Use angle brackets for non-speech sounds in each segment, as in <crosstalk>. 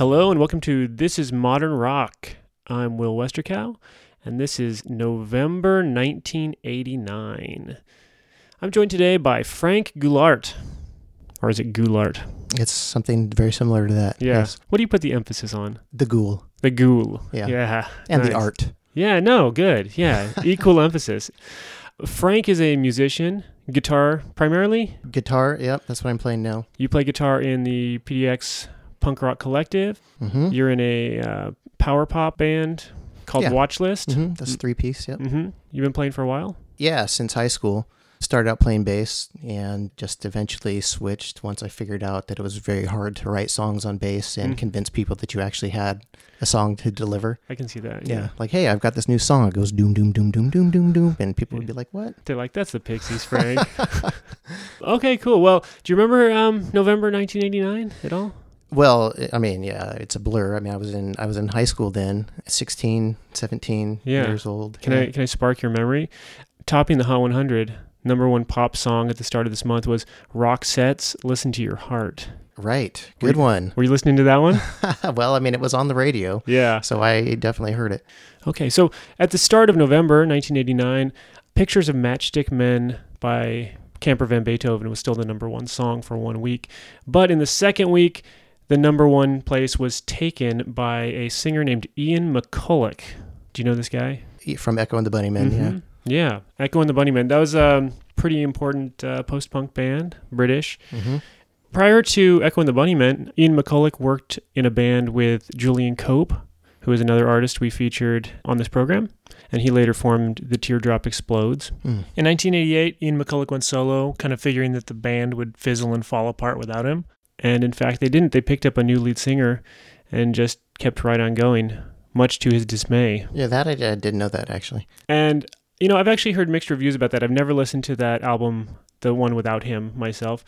Hello and welcome to This is Modern Rock. I'm Will Westerkow, and this is November 1989. I'm joined today by Frank Goulart. Or is it Goulart? It's something very similar to that. Yeah. Yes. What do you put the emphasis on? The ghoul The ghoul. Yeah. Yeah. and nice. the art. Yeah, no, good. Yeah, <laughs> equal emphasis. Frank is a musician, guitar primarily. Guitar, yep, that's what I'm playing now. You play guitar in the PDX Punk Rock Collective. Mm-hmm. You're in a uh, power pop band called Yeah. Watchlist. hmm That's three piece, yep. Mm-hmm. You've been playing for a while. Yeah, since high school. Started out playing bass and just eventually switched once I figured out that it was very hard to write songs on bass and Mhm. convince people that you actually had a song to deliver. I can see that. Yeah. Yeah. Like, hey, I've got this new song. It goes doom, doom, doom, doom, doom, doom, doom. And people would be like, what? They're like, that's the Pixies, <laughs> Frank. okay, cool. Well, do you remember um, November 1989 at all? Well, I mean, yeah, it's a blur. I mean, I was in I was in high school then, 16, 17 Yeah. years old. Can yeah. I can I spark your memory? Topping the Hot 100, number one pop song at the start of this month was Roxette's "Listen to Your Heart." Right. Were Good you- one. Were you listening to that one? <laughs> well, I mean, it was on the radio, yeah. so I definitely heard it. Okay, so at the start of November 1989, "Pictures of Matchstick Men" by Camper Van Beethoven was still the number one song for one week, but in the second week, the number one place was taken by a singer named Ian McCulloch. Do you know this guy? From Echo and the Bunnymen, yeah. Mhm. Yeah, Echo and the Bunnymen. That was a pretty important uh, post-punk band, British. Mm-hmm. Prior to Echo and the Bunnymen, Ian McCulloch worked in a band with Julian Cope, who is another artist we featured on this program, and he later formed the Teardrop Explodes. Mm. In 1988, Ian McCulloch went solo, kind of figuring that the band would fizzle and fall apart without him. And in fact, they didn't. They picked up a new lead singer and just kept right on going, much to his dismay. Yeah, that I, I didn't know that actually. And you know, I've actually heard mixed reviews about that. I've never listened to that album, the one without him, myself.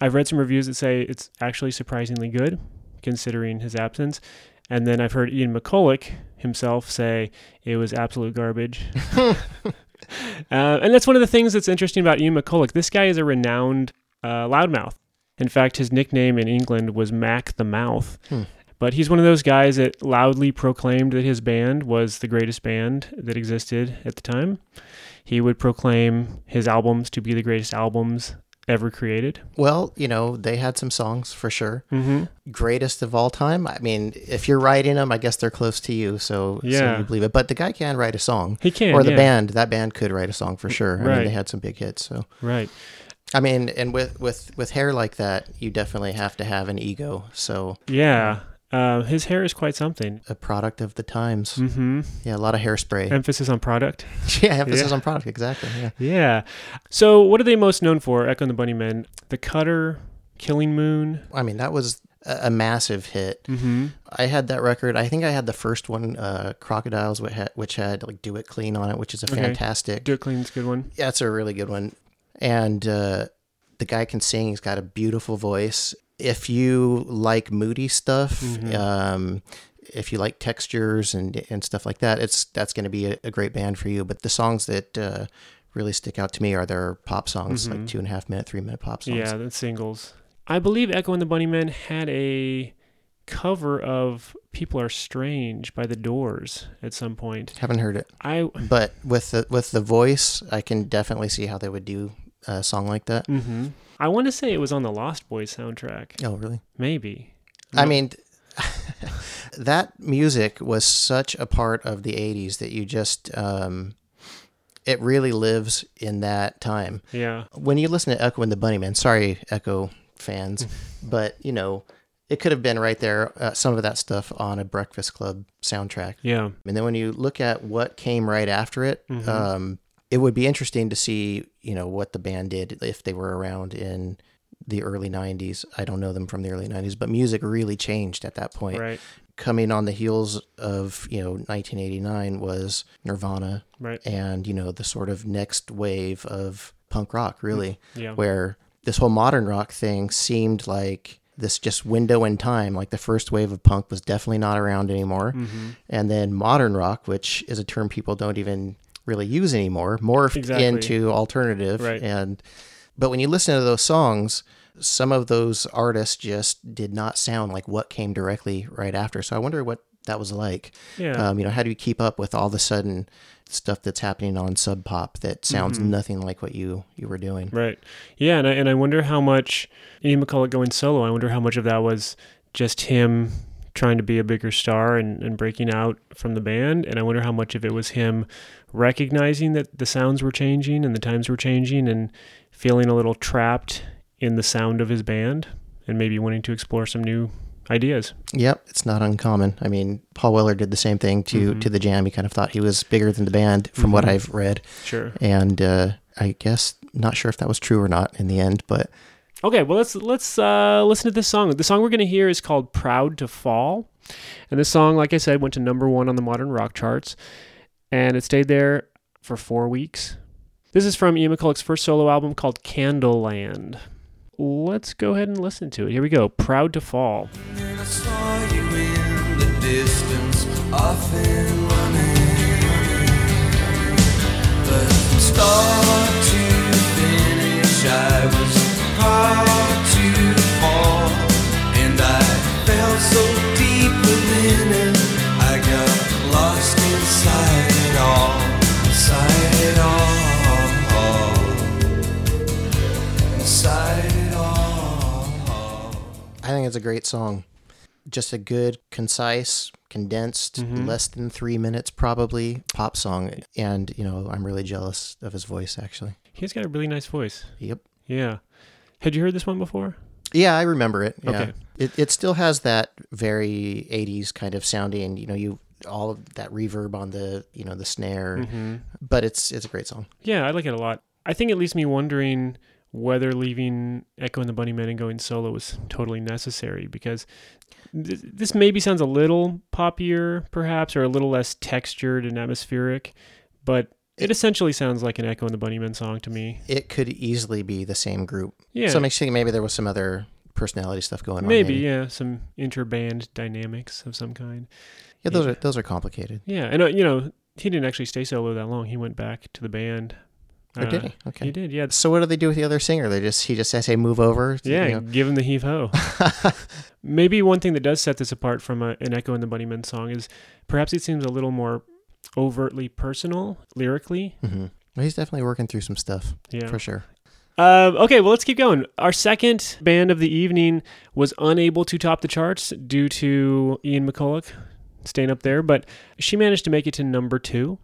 I've read some reviews that say it's actually surprisingly good, considering his absence. And then I've heard Ian McCulloch himself say it was absolute garbage. <laughs> uh, and that's one of the things that's interesting about Ian McCulloch. This guy is a renowned uh, loudmouth. In fact, his nickname in England was Mac the Mouth. Hmm. But he's one of those guys that loudly proclaimed that his band was the greatest band that existed at the time. He would proclaim his albums to be the greatest albums ever created. Well, you know, they had some songs for sure. Mm-hmm. Greatest of all time. I mean, if you're writing them, I guess they're close to you, so, so Yeah. you believe it. But the guy can write a song. He can, or the yeah. band, that band could write a song for sure. I Right. mean, they had some big hits, so. Right. I mean, and with with with hair like that, you definitely have to have an ego. So Yeah. Uh, his hair is quite something. a product of the times. Mm-hmm. Yeah, a lot of hairspray. Emphasis on product. <laughs> yeah, emphasis Yeah. on product. Exactly. Yeah. Yeah. So, what are they most known for? Echo and the Bunnymen, The Cutter, Killing Moon. I mean, that was a, massive hit. Mm-hmm. I had that record. I think I had the first one, uh, Crocodiles, which had, which had like "Do It Clean" on it, which is a Okay. fantastic. Do It Clean's a good one. Yeah, it's a really good one. And uh, the guy can sing. He's got a beautiful voice. If you like moody stuff, Mhm. um, if you like textures and and stuff like that, it's that's going to be a, a great band for you. But the songs that uh, really stick out to me are their pop songs, Mhm. like two and a half minute, three minute pop songs. Yeah, the singles. I believe Echo and the Bunnymen had a cover of People Are Strange by The Doors at some point. Haven't heard it, I. but with the with the voice, I can definitely see how they would do a song like that. hmm I want to say it was on the Lost Boys soundtrack. Oh, really? Maybe. I mean, <laughs> that music was such a part of the 80s that you just, um, it really lives in that time. Yeah. When you listen to Echo and the Bunnymen, sorry, Echo fans, <laughs> but, you know, it could have been right there, uh, some of that stuff on a Breakfast Club soundtrack. Yeah. And then when you look at what came right after it, Mhm. um, it would be interesting to see, you know, what the band did if they were around in the early 90s. I don't know them from the early 90s, but music really changed at that point. Right. Coming on the heels of, you know, 1989 was Nirvana Right. and, you know, the sort of next wave of punk rock, really, Yeah. where this whole modern rock thing seemed like this just window in time. Like the first wave of punk was definitely not around anymore. hmm And then modern rock, which is a term people don't even really use anymore, morphed Exactly. into alternative. Right. And but when you listen to those songs, some of those artists just did not sound like what came directly right after. So I wonder what that was like. Yeah. Um, you know, how do you keep up with all the sudden stuff that's happening on Sub Pop that sounds Mm-hmm. nothing like what you you were doing? Right. Yeah, and I, and I wonder how much Ian McCulloch going solo. I wonder how much of that was just him trying to be a bigger star and, and breaking out from the band, and I wonder how much of it was him recognizing that the sounds were changing and the times were changing, and feeling a little trapped in the sound of his band, and maybe wanting to explore some new ideas. Yep, it's not uncommon. I mean, Paul Weller did the same thing to Mhm. to the Jam. He kind of thought he was bigger than the band, from what Mhm. I've read, Sure. and uh, I guess not sure if that was true or not in the end, but Okay, well let's let's uh, listen to this song. The song we're going to hear is called "Proud to Fall," and this song, like I said, went to number one on the modern rock charts, and it stayed there for four weeks. This is from Ian McCulloch's first solo album called Candleland. Let's go ahead and listen to it. Here we go. "Proud to Fall." Start to finish, I was hard to fall. And I felt so deep within it, I got lost inside it all. Inside it all. Inside it all. I think it's a great song. Just a good, concise, condensed, Mhm. less than three minutes probably pop song. And, you know, I'm really jealous of his voice actually. He's got a really nice voice. Yep. Yeah. Had you heard this one before? Yeah, I remember it. Yeah. Okay. It it still has that very 80s kind of sounding, you know, you all of that reverb on the, you know, the snare, Mm-hmm. but it's it's a great song. Yeah, I like it a lot. I think it leaves me wondering whether leaving Echo and the Bunnymen and going solo was totally necessary because th- this maybe sounds a little poppier, perhaps, or a little less textured and atmospheric, but it essentially sounds like an Echo and the Bunnymen song to me. It could easily be the same group. Yeah, So it makes you think maybe there was some other personality stuff going on. maybe, yeah, some interband dynamics of some kind. Yeah, those maybe. are those are complicated. Yeah, and uh, you know, he didn't actually stay solo that long. He went back to the band. Or did Uh, he? Okay. He did, yeah. So what do they do with the other singer? They just he just says, "Hey, move over." you Yeah, know? give him the heave ho. <laughs> Maybe one thing that does set this apart from a, an Echo and the Bunnymen song is perhaps it seems a little more overtly personal lyrically. Mhm. He's definitely working through some stuff Yeah. for sure. Um, okay, well, let's keep going. Our second band of the evening was unable to top the charts due to Ian McCulloch staying up there, but she managed to make it to number two.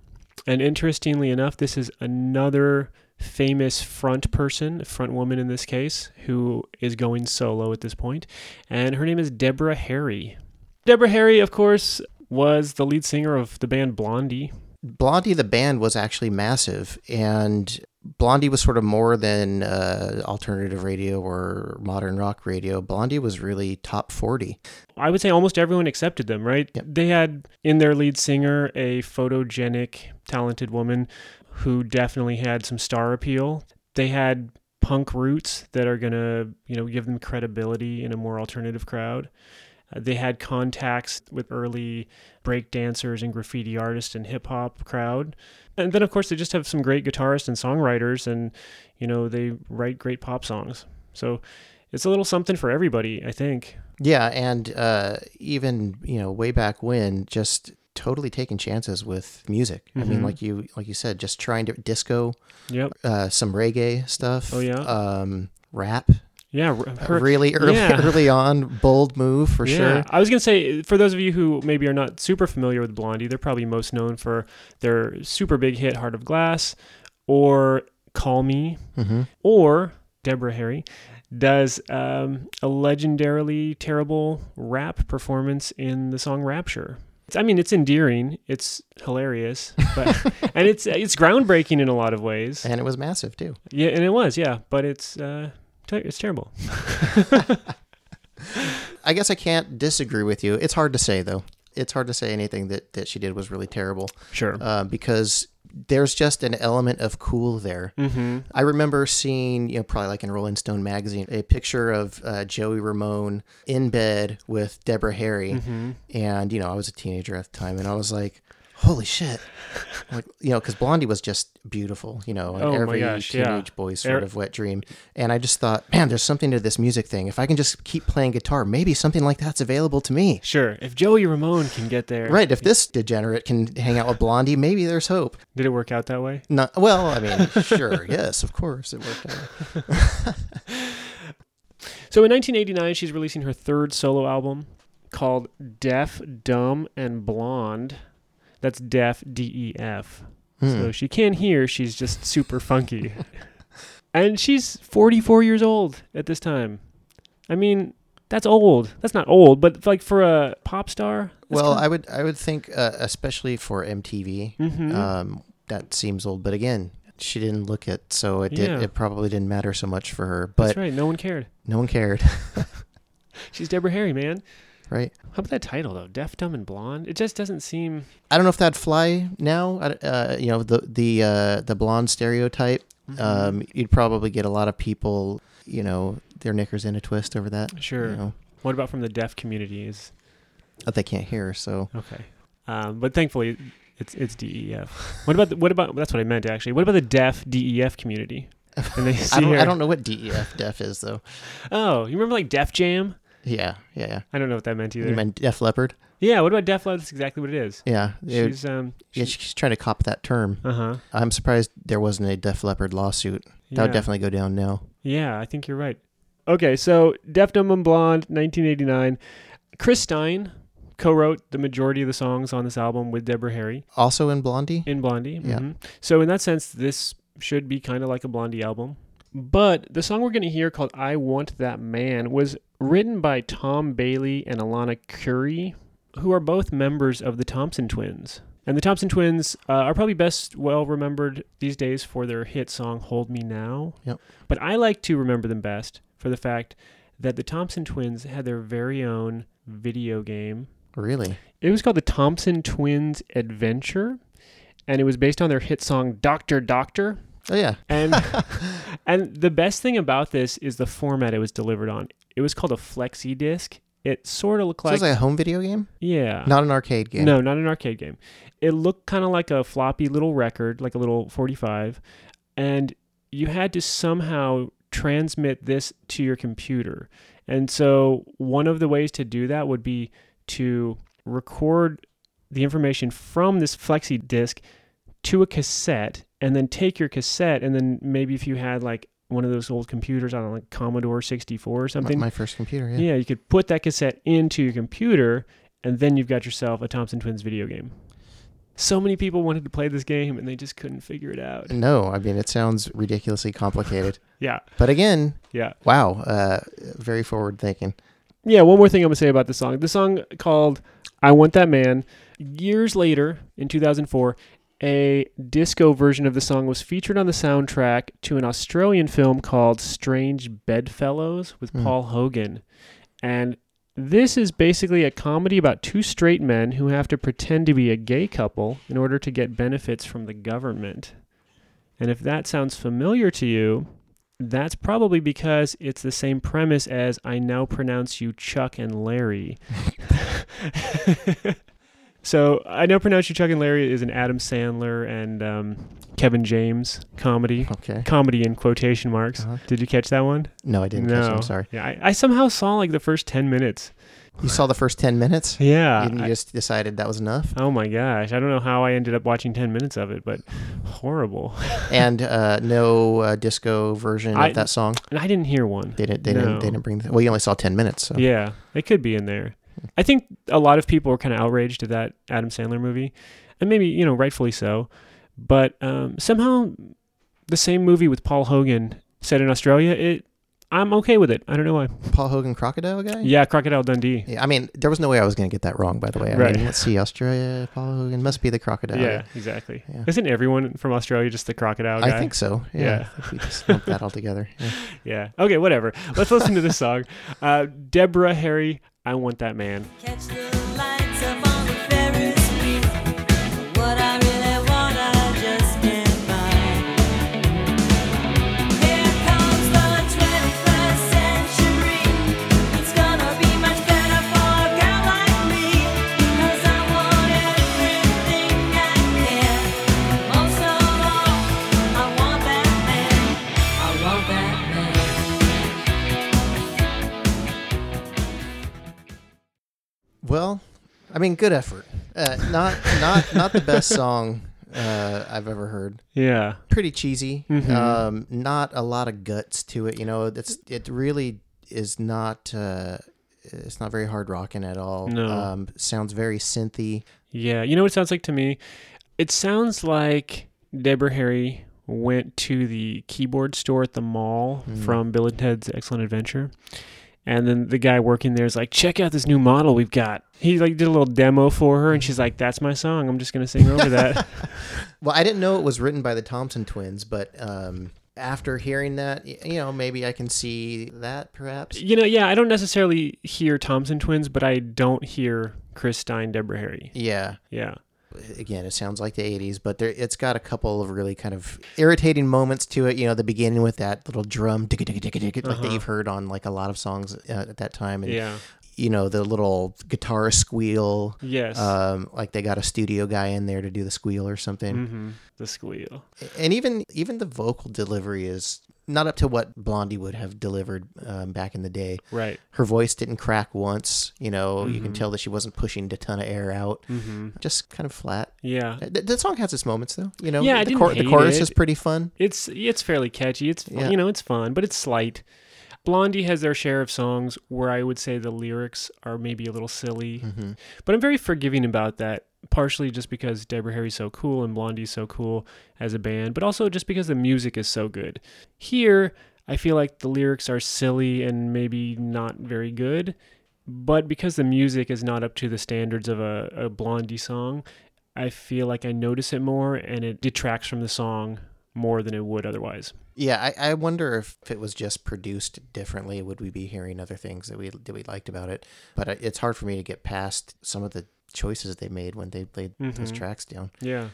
And interestingly enough, this is another famous front person, front woman in this case, who is going solo at this point, and her name is Deborah Harry. Deborah Harry, of course, was the lead singer of the band Blondie. Blondie, the band, was actually massive, and Blondie was sort of more than uh, alternative radio or modern rock radio. Blondie was really top forty. I would say almost everyone accepted them, right? Yep. They had in their lead singer a photogenic, talented woman who definitely had some star appeal. They had punk roots that are going to, you know, give them credibility in a more alternative crowd. They had contacts with early break dancers and graffiti artists and hip hop crowd. And then of course they just have some great guitarists and songwriters and you know, they write great pop songs. So it's a little something for everybody, I think. Yeah, and uh, even you know way back when, just totally taking chances with music. I mean, Mhm. like you like you said, just trying to disco, Yep. uh, some reggae stuff. Oh, yeah? um, rap. Yeah, her, really early, yeah. <laughs> early on, bold move for yeah. sure. I was gonna say for those of you who maybe are not super familiar with Blondie, they're probably most known for their super big hit "Heart of Glass" or "Call Me," hmm or Deborah Harry does um, a legendarily terrible rap performance in the song "Rapture." It's, I mean, it's endearing, it's hilarious, but <laughs> and it's it's groundbreaking in a lot of ways. And it was massive too. Yeah, and it was, yeah, but it's uh, it's terrible. <laughs> I guess I can't disagree with you. It's hard to say though. It's hard to say anything that that she did was really terrible Sure. uh, because there's just an element of cool there. mm-hmm. I remember seeing, you know, probably like in Rolling Stone magazine, a picture of uh, Joey Ramone in bed with Deborah Harry, Mm-hmm. and you know, I was a teenager at the time, and I was like, holy shit. Like you know, because Blondie was just beautiful, you know, and Oh every gosh, yeah. teenage boy sort Er- of wet dream. And I just thought, man, there's something to this music thing. If I can just keep playing guitar, maybe something like that's available to me. Sure, if Joey Ramone can get there, Right. If this degenerate can hang out with Blondie, maybe there's hope. Did it work out that way? Not well. I mean, sure, <laughs> yes, of course, it worked out. <laughs> So in 1989, she's releasing her third solo album called Deaf, Dumb, and Blonde. That's Deaf, D E F. Hmm. So she can't hear, she's just super funky. <laughs> and she's 44 years old at this time. I mean, that's old. That's not old, but like for a pop star. Well, I would, I would think, uh, especially for MTV, hmm um, that seems old. But again, she didn't look it, so it did. Yeah. It probably didn't matter so much for her. that's But right. No one cared. no one cared, <laughs> She's Deborah Harry, man. Right? How about that title though? Deaf, dumb, and blonde. It just doesn't seem. I don't know if that'd fly now. Uh, you know, the the uh, the blonde stereotype. Mm-hmm. Um, you'd probably get a lot of people, you know, their knickers in a twist over that. Sure. You know, What about from the deaf community? Is that they can't hear. So Okay. Um, but thankfully, it's it's DEF. What about the, what about that's what I meant actually. What about the deaf DEF community? <laughs> And they see I don't. I don't know what DEF deaf is though. Oh, you remember like Def Jam? Yeah, yeah, yeah. I don't know what that meant either. You meant Def Leppard? yeah. What about Def Leppard? That's exactly what it is. Yeah, it- She's um. yeah. She's trying to cop that term. Uh huh. I'm surprised there wasn't a Def Leppard lawsuit. That Yeah. would definitely go down now. Yeah, I think you're right. Okay, so Deaf Dumb and Blonde, 1989. Chris Stein co-wrote the majority of the songs on this album with Deborah Harry Also in Blondie. in Blondie. Yeah. mhm. So in that sense, this should be kind of like a Blondie album. But the song we're going to hear called "I Want That Man" was written by Tom Bailey and Alannah Currie, who are both members of the Thompson Twins. And the Thompson Twins uh, are probably best well remembered these days for their hit song "Hold Me Now." Yep. But I like to remember them best for the fact that the Thompson Twins had their very own video game Really? it was called the Thompson Twins Adventure, and it was based on their hit song "Doctor Doctor." Oh yeah. And <laughs> and the best thing about this is the format it was delivered on. It was called a flexi disc. It sort of looked So like, it's like a home video game, yeah, not an arcade game. no, not an arcade game. It looked kind of like a floppy little record, like a little forty-five, and you had to somehow transmit this to your computer. And so one of the ways to do that would be to record the information from this flexi disk to a cassette and then take your cassette and then maybe if you had like one of those old computers on like Commodore 64 or My, something my first computer. Yeah. yeah. you could put that cassette into your computer and then you've got yourself a Thompson Twins video game. So many people wanted to play this game and they just couldn't figure it out. No, I mean it sounds ridiculously complicated. <laughs> Yeah. but again, Yeah. wow, uh, very forward thinking. Yeah, one more thing I'm going to say about the song. The song called I Want That Man. Years later, in 2004, a disco version of the song was featured on the soundtrack to an Australian film called Strange Bedfellows with Hmm. Paul Hogan. And this is basically a comedy about two straight men who have to pretend to be a gay couple in order to get benefits from the government. And if that sounds familiar to you, that's probably because it's the same premise as I now pronounce you Chuck and Larry. <laughs> <laughs> so I now pronounce you Chuck and Larry is an Adam Sandler and um, Kevin James comedy. Okay. Comedy in quotation marks. Uh-huh. Did you catch that one? No, I didn't catch it. I'm sorry. Yeah, I, I somehow saw like the first 10 minutes. You saw the first ten minutes, Yeah. and you I- just decided that was enough. oh my gosh. I don't know how I ended up watching 10 minutes of it, but horrible. <laughs> and uh, no uh, disco version I- of that song. And I didn't hear one. They didn't. They didn't. They didn't bring. The, well, you only saw ten minutes. So Yeah, it could be in there. I think a lot of people were kind of outraged at that Adam Sandler movie, and maybe you know rightfully so. But um, somehow, the same movie with Paul Hogan set in Australia, it I'm okay with it. I don't know why. Paul Hogan, Crocodile guy. Yeah, Crocodile Dundee. Yeah, I mean, there was no way I was going to get that wrong. By the way, I Right. mean, let's see, Australia, Paul Hogan must be the crocodile. Yeah, exactly. Yeah. Isn't everyone from Australia just the crocodile guy? I think so. Yeah, Yeah. I think we just lumped that all together. <laughs> Yeah. Yeah. Okay, whatever. Let's listen to this song. Uh, Deborah Harry, I want that man. Mean, good effort. Uh, not not not the best song uh, I've ever heard. Yeah. Pretty cheesy. Mhm. Um, not a lot of guts to it. You know, it's it really is not. Uh, it's not very hard rocking at all. No. Um, sounds very synthy. Yeah. You know what it sounds like to me? It sounds like Deborah Harry went to the keyboard store at the mall Mm. from Bill and Ted's Excellent Adventure. And then the guy working there is like, check out this new model we've got. He like did a little demo for her, and she's like, "That's my song. I'm just gonna sing over that." <laughs> <laughs> Well, I didn't know it was written by the Thompson twins, but um, after hearing that, you know, maybe I can see that perhaps. you know, yeah, I don't necessarily hear Thompson twins, but I don't hear Chris Stein, Deborah Harry. Yeah. Yeah, Again, it sounds like the 80s, but there, it's got a couple of really kind of irritating moments to it. You know, the beginning with that little drum, digga, digga, digga, digga, like that Uh-huh. you've heard on like a lot of songs uh, at that time. And, yeah, you know, the little guitar squeal. yes. Um, like they got a studio guy in there to do the squeal or something. hmm The squeal. And even even the vocal delivery is not up to what Blondie would have delivered um, back in the day. Right. Her voice didn't crack once. You know, you can Mhm. tell that she wasn't pushing a ton of air out. hmm Just kind of flat. Yeah. The, the song has its moments, though. You know, Yeah, I the, didn't chor- the chorus it. is pretty fun. It's it's fairly catchy. It's Yeah. you know it's fun, but it's slight. Blondie has their share of songs where I would say the lyrics are maybe a little silly, hmm but I'm very forgiving about that. Partially just because Deborah Harry's so cool and Blondie's so cool as a band, but also just because the music is so good. Here, I feel like the lyrics are silly and maybe not very good, but because the music is not up to the standards of a, a Blondie song, I feel like I notice it more and it detracts from the song more than it would otherwise. Yeah, I, I wonder if it was just produced differently, would we be hearing other things that we that we liked about it? But uh, it's hard for me to get past some of the choices they made when they laid those Mhm. tracks down. Yeah.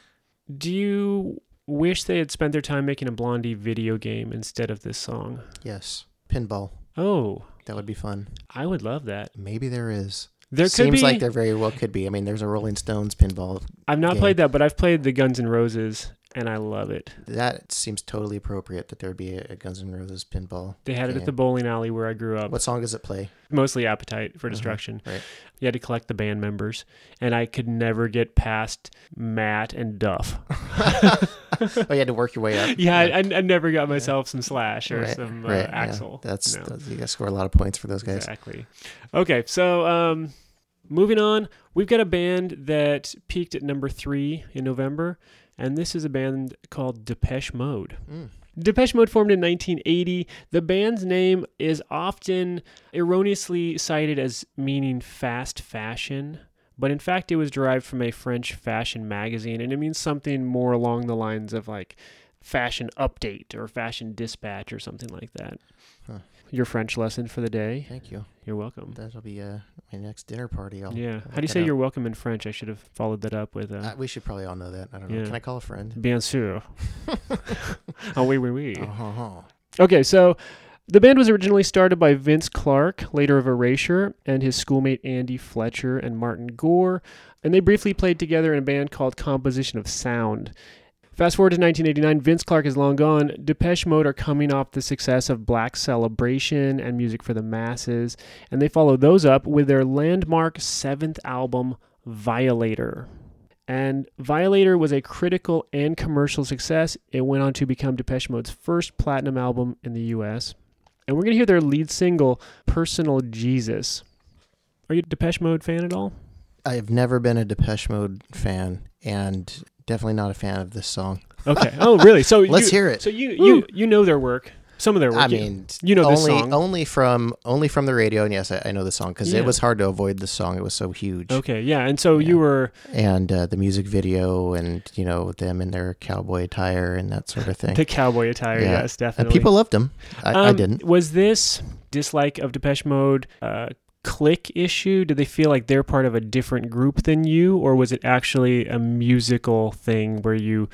Do you wish they had spent their time making a Blondie video game instead of this song? Yes, pinball. Oh, That would be fun. I would love that. Maybe there is. There could Seems be. like there very well could be. I mean, there's a Rolling Stones pinball. I've not game. played that, but I've played the Guns N' Roses, and I love it. That seems totally appropriate that there would be a, Guns N' Roses pinball. They had it at the bowling alley where I grew up. What song does it play? Mostly Appetite for Uh-huh, Destruction. right. You had to collect the band members, and I could never get past Matt and Duff. <laughs> oh, you had to work your way up. Yeah, I, I, I never got myself some Slash or Right, some uh, right, yeah. Axl. That's, No. that's you got to score a lot of points for those guys. Exactly. Okay, so um, moving on, we've got a band that peaked at number three in November, and this is a band called Depeche Mode. Mm. Depeche Mode formed in 1980. The band's name is often erroneously cited as meaning fast fashion, but in fact, it was derived from a French fashion magazine, and it means something more along the lines of like fashion update or fashion dispatch or something like that. Your French lesson for the day. Thank you. You're welcome. That'll be uh, my next dinner party. I'll, yeah. How do you say you're welcome in French? I should have followed that up with uh, Uh, we should probably all know that. I don't know. yeah. Can I call a friend? bien sûr. oh, <laughs> oui, oui, oui. Uh-huh. Okay, so the band was originally started by Vince Clarke, later of Erasure, and his schoolmate Andy Fletcher and Martin Gore, and they briefly played together in a band called Composition of Sound. Fast forward to 1989, Vince Clarke is long gone. Depeche Mode are coming off the success of Black Celebration and Music for the Masses, and they follow those up with their landmark seventh album, Violator. And Violator was a critical and commercial success. It went on to become Depeche Mode's first platinum album in the US. And we're going to hear their lead single, Personal Jesus. Are you a Depeche Mode fan at all? I've never been a Depeche Mode fan, and definitely not a fan of this song. Okay. Oh, really? So <laughs> Let's you, hear it. So you you you know their work, some of their work. I you- mean, you know this only song. only from only from the radio, and yes, I, I know the song because Yeah. it was hard to avoid the song. It was so huge, okay, yeah. And so you were and uh, the music video, and you know them in their cowboy attire and that sort of thing. the cowboy attire. Yeah. Yes, definitely. and people loved them. I, I Um, didn't. Was this dislike of Depeche Mode a click issue? Did they feel like they're part of a different group than you, or was it actually a musical thing where you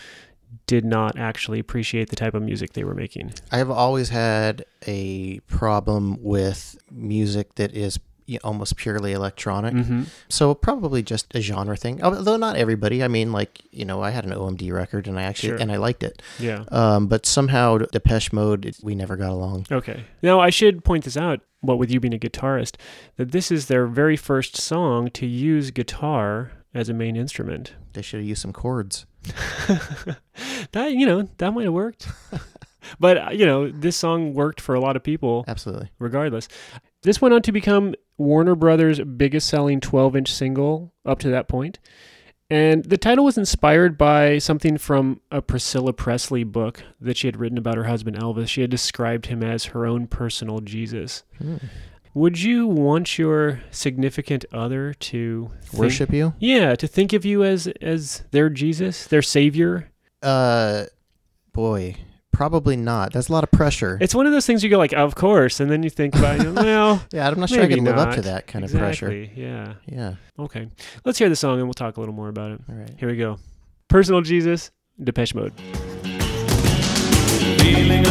did not actually appreciate the type of music they were making? I have always had a problem with music that is almost purely electronic. Mm-hmm. So probably just a genre thing. Although not everybody. I mean, like you know, I had an OMD record and I actually Sure. and I liked it. Yeah. Um, but somehow Depeche Mode, it, we never got along. Okay. Now, I should point this out, what with you being a guitarist, that this is their very first song to use guitar as a main instrument. They should have used some chords. <laughs> that, you know, that might have worked. <laughs> but, uh, you know, this song worked for a lot of people Absolutely. regardless. This went on to become Warner Brothers' biggest selling 12 inch single up to that point. And the title was inspired by something from a Priscilla Presley book that she had written about her husband Elvis. She had described him as her own personal Jesus. Hmm. Would you want your significant other to think- Worship you? Yeah, to think of you as as their Jesus, their savior. Uh, boy, probably not. That's a lot of pressure. It's one of those things you go like, of course, and then you think about, you know, <laughs> well, yeah, I'm not sure I maybe can live up to that kind of pressure. Yeah. Yeah. Okay. Let's hear the song and we'll talk a little more about it. All right. Here we go. Personal Jesus, Depeche Mode. Feeling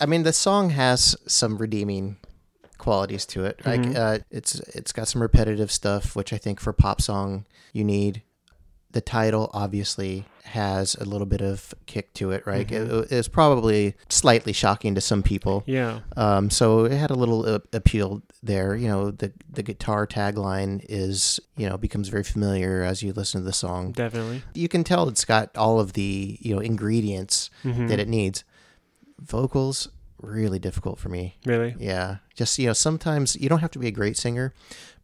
I mean, the song has some redeeming qualities to it. Like, Mhm. uh, it's it's got some repetitive stuff, which I think for pop song you need. The title obviously has a little bit of kick to it, right? Mhm. It, it's probably slightly shocking to some people. Yeah. Um, so it had a little uh, appeal there. You know, the the guitar tagline is you know becomes very familiar as you listen to the song. Definitely. You can tell it's got all of the you know ingredients Mhm. that it needs. Vocals really difficult for me. Really? Yeah, just you know sometimes you don't have to be a great singer,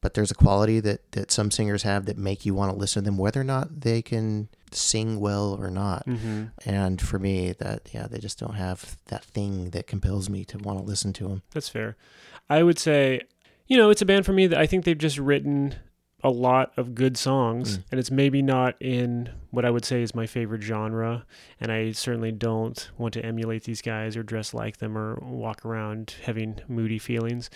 but there's a quality that that some singers have that make you want to listen to them, whether or not they can sing well or not. hmm And for me, that yeah, they just don't have that thing that compels me to want to listen to them. That's fair. I would say, you know, it's a band for me that I think they've just written a lot of good songs, Mm. and it's maybe not in what I would say is my favorite genre. And I certainly don't want to emulate these guys or dress like them or walk around having moody feelings.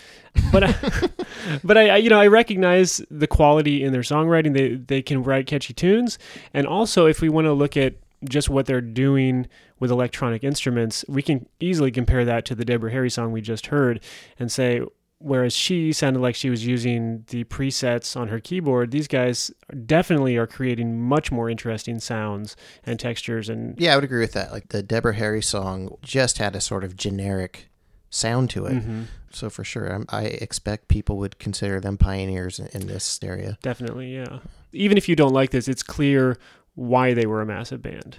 But I, <laughs> but I, I, you know, I recognize the quality in their songwriting. They they can write catchy tunes, and also if we want to look at just what they're doing with electronic instruments, we can easily compare that to the Deborah Harry song we just heard and say, whereas she sounded like she was using the presets on her keyboard, these guys definitely are creating much more interesting sounds and textures. And Yeah, I would agree with that. Like the Deborah Harry song just had a sort of generic sound to it. Mhm, So for sure, I'm, I expect people would consider them pioneers in, in this area. definitely, yeah. Even if you don't like this, it's clear why they were a massive band.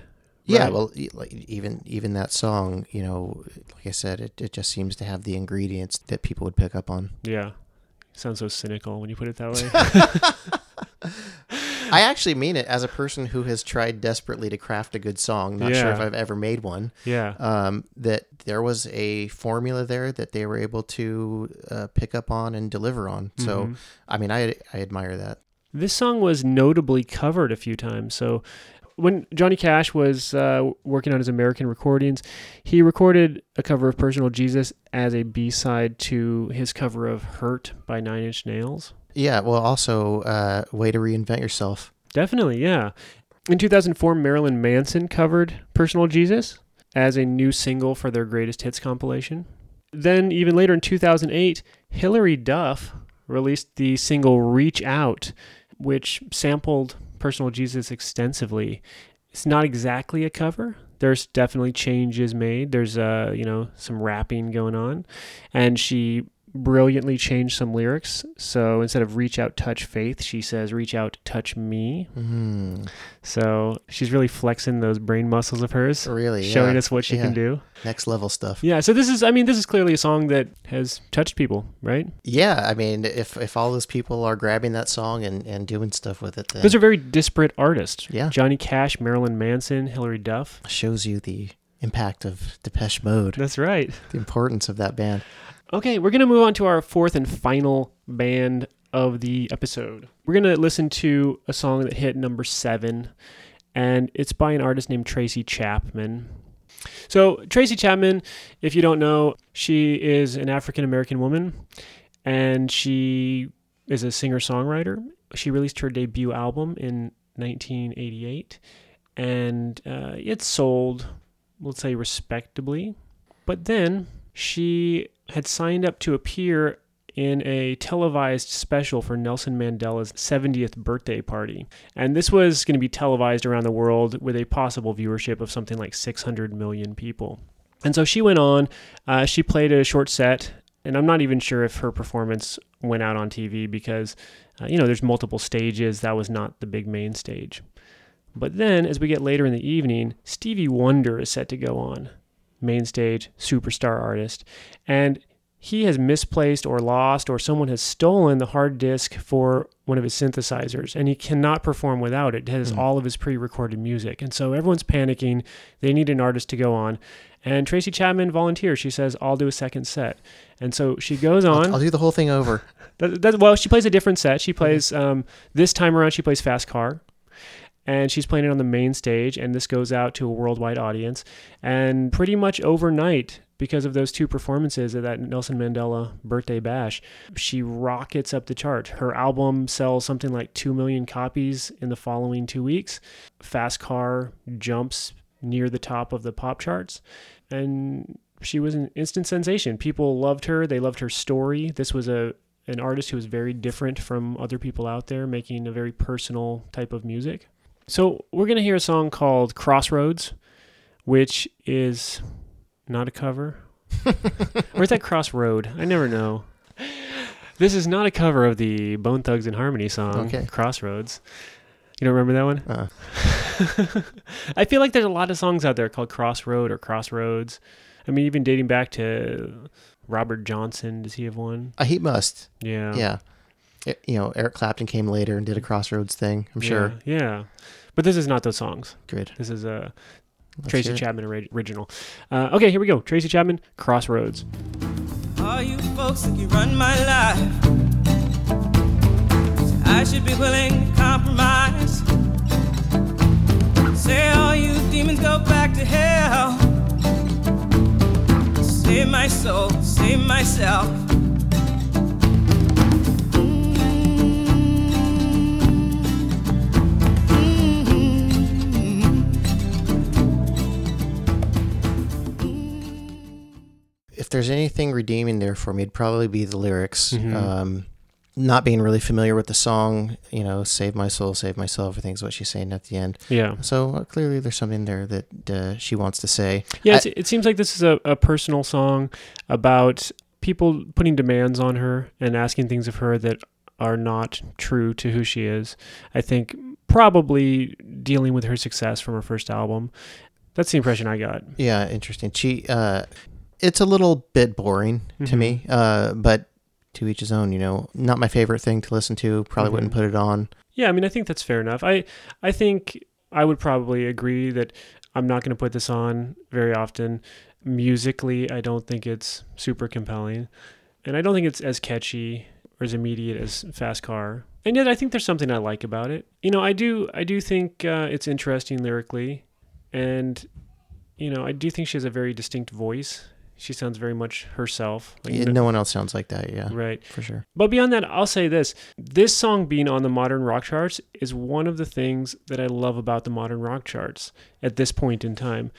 Yeah, Right. well, even even that song, you know, like I said, it, it just seems to have the ingredients that people would pick up on. Yeah. Sounds so cynical when you put it that way. <laughs> I actually mean it as a person who has tried desperately to craft a good song. Not sure if I've ever made one. yeah. Um, that there was a formula there that they were able to uh, pick up on and deliver on. So, Mhm. I mean, I I admire that. This song was notably covered a few times. So when Johnny Cash was uh, working on his American recordings, he recorded a cover of Personal Jesus as a B side to his cover of Hurt by Nine Inch Nails. Yeah. Well, also, uh, way to reinvent yourself. Definitely, yeah. In 2004, Marilyn Manson covered Personal Jesus as a new single for their greatest hits compilation. Then, even later in 2008, Hilary Duff released the single Reach Out, which sampled Personal Jesus extensively. It's not exactly a cover. There's definitely changes made. There's uh, you know, some rapping going on. And she brilliantly changed some lyrics. So instead of reach out, touch faith, she says reach out, touch me. Mm, So she's really flexing those brain muscles of hers, really, showing yeah. us what she Yeah. can do. next level stuff. Yeah. So this is, I mean, this is clearly a song that has touched people, right? Yeah, I mean, if if all those people are grabbing that song and, and doing stuff with it, then Those are very disparate artists. Yeah. Johnny Cash, Marilyn Manson, Hilary Duff. shows you the impact of Depeche Mode, That's right. the importance of that band. Okay, we're going to move on to our fourth and final band of the episode. We're going to listen to a song that hit number seven, and it's by an artist named Tracy Chapman. So, Tracy Chapman, if you don't know, she is an African American woman and she is a singer songwriter. She released her debut album in 1988 and uh, it sold, let's say, respectably. But then she had signed up to appear in a televised special for Nelson Mandela's 70th birthday party. And this was going to be televised around the world with a possible viewership of something like 600 million people. And so she went on, uh, she played a short set, and I'm not even sure if her performance went out on TV because, uh, you know, there's multiple stages. That was not the big main stage. But then, as we get later in the evening, Stevie Wonder is set to go on. Main stage, superstar artist. And he has misplaced or lost, or someone has stolen the hard disk for one of his synthesizers, and he cannot perform without it. It has all of his pre recorded music. And so everyone's panicking. They need an artist to go on. And Tracy Chapman volunteers. She says, I'll do a second set. And so she goes on. I'll, I'll do the whole thing over. <laughs> That, that, well, she plays a different set. She plays um, this time around. She plays Fast Car, and she's playing it on the main stage. And this goes out to a worldwide audience. And pretty much overnight, because of those two performances at that Nelson Mandela birthday bash, she rockets up the chart. Her album sells something like two million copies in the following two weeks. Fast Car jumps near the top of the pop charts, and she was an instant sensation. People loved her. They loved her story. This was a an artist who was very different from other people out there, making a very personal type of music. So we're gonna hear a song called Crossroads, which is not a cover. <laughs> or is that Crossroad? I never know. This is not a cover of the Bone Thugs and Harmony song Okay. Crossroads. You don't remember that one? Uh, <laughs> I feel like there's a lot of songs out there called Crossroad or Crossroads. I mean, even dating back to Robert Johnson. Does he have one? uh, he must. Yeah. Yeah. I- you know, Eric Clapton came later and did a Crossroads thing. I'm sure. Yeah. yeah. But this is not those songs. Good. This is a Let's Tracy hear. Chapman original. Uh, okay, here we go. Tracy Chapman, Crossroads. All you folks think you run my life. I should be willing to compromise. Say all you demons go back to hell. Save my soul, save myself. If there's anything redeeming there for me, it'd probably be the lyrics. Mhm. Um, not being really familiar with the song, you know, "Save my soul, save myself." I think is what she's saying at the end. Yeah. So uh, clearly, there's something there that uh, she wants to say. Yeah, I- it seems like this is a, a personal song about people putting demands on her and asking things of her that are not true to who she is. I think probably dealing with her success from her first album. That's the impression I got. Yeah, interesting. She, uh, it's a little bit boring to Mhm. me, uh, but to each his own. You know, not my favorite thing to listen to. Probably wouldn't Mhm. put it on. Yeah, I mean, I think that's fair enough. I I think I would probably agree that I'm not going to put this on very often. Musically, I don't think it's super compelling, and I don't think it's as catchy or as immediate as Fast Car. And yet, I think there's something I like about it. You know, I do I do think uh, it's interesting lyrically, and you know, I do think she has a very distinct voice. She sounds very much herself. Like, Yeah, no- no one else sounds like that. Yeah, Right. for sure. But beyond that, I'll say this. This song being on the modern rock charts is one of the things that I love about the modern rock charts at this point in time.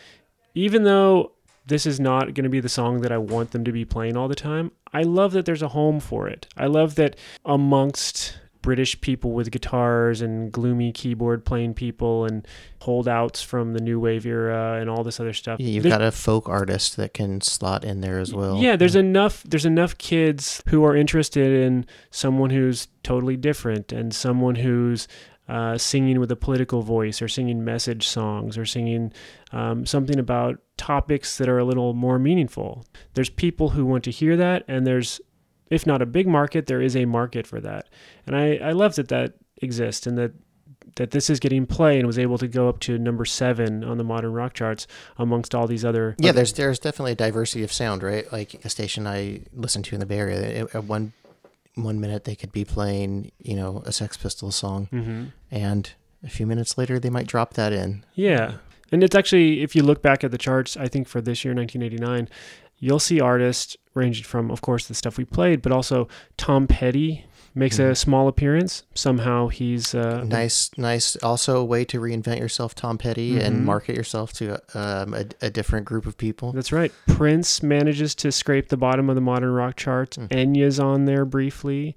Even though this is not going to be the song that I want them to be playing all the time, I love that there's a home for it. I love that amongst British people with guitars and gloomy keyboard playing people and holdouts from the new wave era and all this other stuff. Yeah, you've there's- got a folk artist that can slot in there as well. yeah, there's enough there's enough kids who are interested in someone who's totally different and someone who's uh, singing with a political voice or singing message songs or singing um, something about topics that are a little more meaningful. There's people who want to hear that, and there's, if not a big market, there is a market for that. And I, I love that that exists and that that this is getting play and was able to go up to number seven on the modern rock charts amongst all these other Yeah, there's there's definitely a diversity of sound, right? Like a station I listen to in the Bay Area, it- at one one minute they could be playing, you know, a Sex Pistols song, hmm and a few minutes later they might drop that in. Yeah. And it's actually, if you look back at the charts, I think for this year, 1989, you'll see artists ranging from, of course, the stuff we played, but also Tom Petty makes a Mhm. small appearance. Somehow he's uh, Nice, nice. Also, a way to reinvent yourself, Tom Petty, Mhm. and market yourself to um, a, a different group of people. That's right. Prince manages to scrape the bottom of the modern rock charts. Mm. Enya's on there briefly.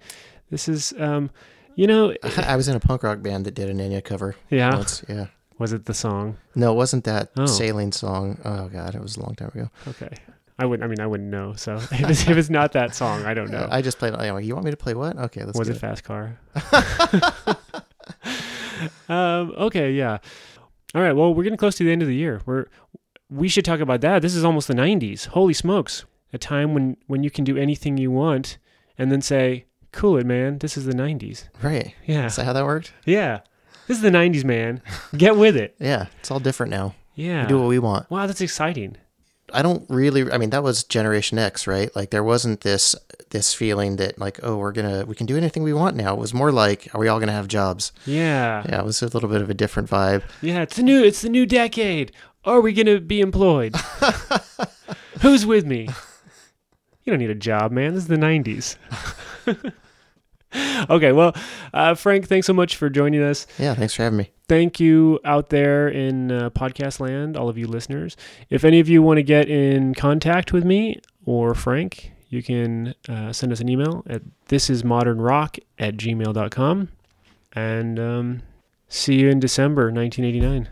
This is, um, you know, <laughs> I was in a punk rock band that did an Enya cover yeah. once. Yeah. Was it the song? No, it wasn't that Oh. sailing song. Oh God, it was a long time ago. Okay. I wouldn't. I mean, I wouldn't know. So <laughs> if it's, if it's not that song, I don't know. I just played. Anyway, you want me to play what? Okay, let's was do it fast car? <laughs> um, okay, yeah. All right. Well, we're getting close to the end of the year. We're we should talk about that. This is almost the '90s. Holy smokes! A time when when you can do anything you want, and then say, "Cool it, man. This is the '90s." Right. Yeah, Is that how that worked? yeah. This is the '90s, man. Get with it. <laughs> Yeah, it's all different now. Yeah. We do what we want. Wow, that's exciting. I don't really. I mean, that was Generation X, right? Like there wasn't this this feeling that like, oh, we're gonna we can do anything we want now. It was more like, are we all gonna have jobs? Yeah. Yeah, it was a little bit of a different vibe. Yeah, it's the new it's the new decade. Are we gonna be employed? <laughs> Who's with me? You don't need a job, man. This is the '90s. <laughs> <laughs> okay, well, uh, Frank, thanks so much for joining us. Yeah, thanks for having me. Thank you out there in uh, podcast land, all of you listeners. If any of you want to get in contact with me or Frank, you can uh, send us an email at thisismodernrock at gmail.com. And um, see you in December 1989.